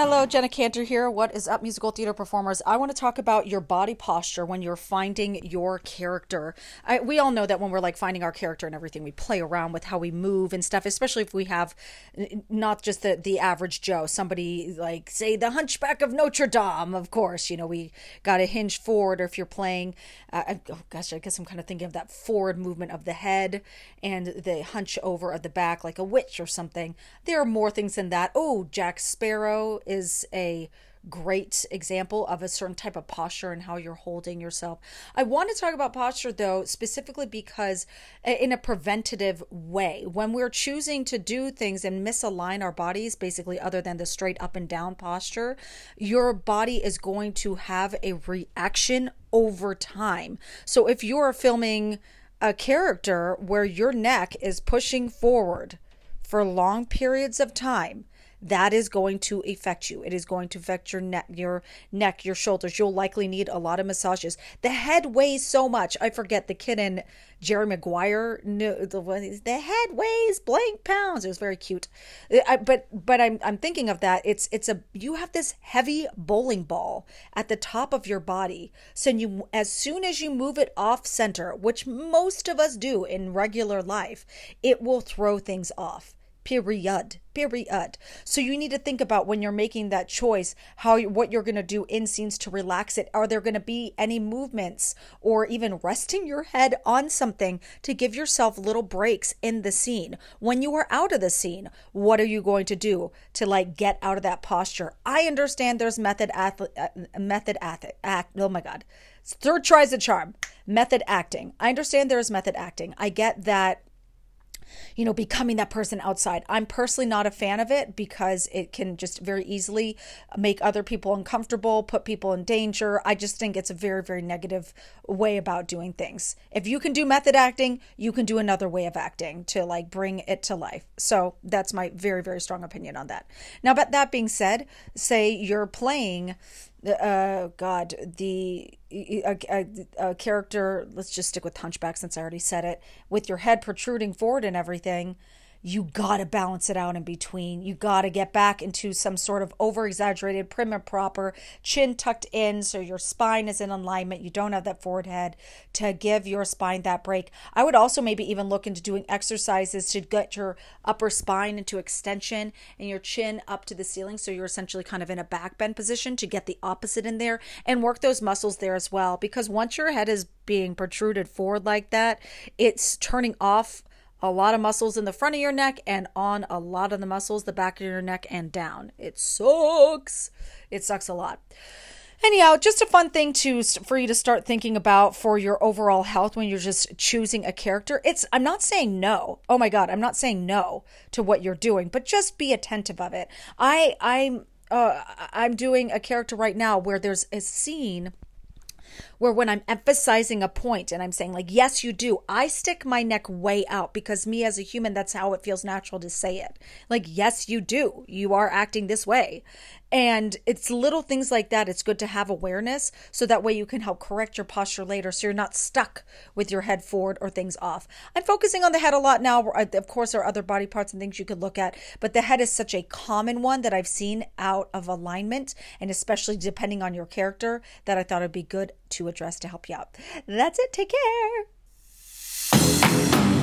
Hello, Jenna Kantor here. What is up, musical theater performers? I want to talk about your body posture when you're finding your character. I, we all know that when we're like finding our character and everything, we play around with how we move and stuff, especially if we have not just the, the average Joe, somebody like, say, the Hunchback of Notre Dame, of course. You know, we got to hinge forward, or if you're playing, uh, oh gosh, I guess I'm kind of thinking of that forward movement of the head and the hunch over of the back, like a witch or something. There are more things than that. Oh, Jack Sparrow is a great example of a certain type of posture and how you're holding yourself. I want to talk about posture though, specifically because eh, in a preventative way, when we're choosing to do things and misalign our bodies, basically, other than the straight up and down posture, your body is going to have a reaction over time. So if you're filming a character where your neck is pushing forward for long periods of time, that is going to affect you. It is going to affect your neck, your neck, your shoulders. You'll likely need a lot of massages. The head weighs so much. I forget the kid in Jerry Maguire. No, the the head weighs blank pounds. It was very cute. I, but but I'm I'm thinking of that. It's it's a you have this heavy bowling ball at the top of your body. So you as soon as you move it off center, which most of us do in regular life, it will throw things off period. Period. So you need to think about when you're making that choice how what you're going to do in scenes to relax it. Are there going to be any movements or even resting your head on something to give yourself little breaks in the scene? When you are out of the scene what are you going to do to like get out of that posture? I understand there's method athlete uh, method act oh my god. Third tries a charm. Method acting. I understand there's method acting. I get that you know, becoming that person outside. I'm personally not a fan of it because it can just very easily make other people uncomfortable, put people in danger. I just think it's a very, very negative way about doing things. If you can do method acting, you can do another way of acting to like bring it to life. So that's my very, very strong opinion on that. Now, but that being said, say you're playing uh god the a, a, a, character let's just stick with hunchback since i already said it with your head protruding forward and everything you got to balance it out in between. You got to get back into some sort of over exaggerated, prim and proper, chin tucked in so your spine is in alignment. You don't have that forward head to give your spine that break. I would also maybe even look into doing exercises to get your upper spine into extension and your chin up to the ceiling. So you're essentially kind of in a back bend position to get the opposite in there and work those muscles there as well. Because once your head is being protruded forward like that, it's turning off a lot of muscles in the front of your neck and on a lot of the muscles the back of your neck and down. It sucks. It sucks a lot. Anyhow, just a fun thing to for you to start thinking about for your overall health when you're just choosing a character. It's I'm not saying no. Oh my god, I'm not saying no to what you're doing, but just be attentive of it. I I'm uh, I'm doing a character right now where there's a scene where when I'm emphasizing a point and I'm saying, like, yes, you do, I stick my neck way out because me as a human, that's how it feels natural to say it. Like, yes, you do. You are acting this way. And it's little things like that. It's good to have awareness so that way you can help correct your posture later so you're not stuck with your head forward or things off. I'm focusing on the head a lot now. Of course, there are other body parts and things you could look at, but the head is such a common one that I've seen out of alignment and especially depending on your character that I thought it'd be good to address to help you out. That's it. Take care.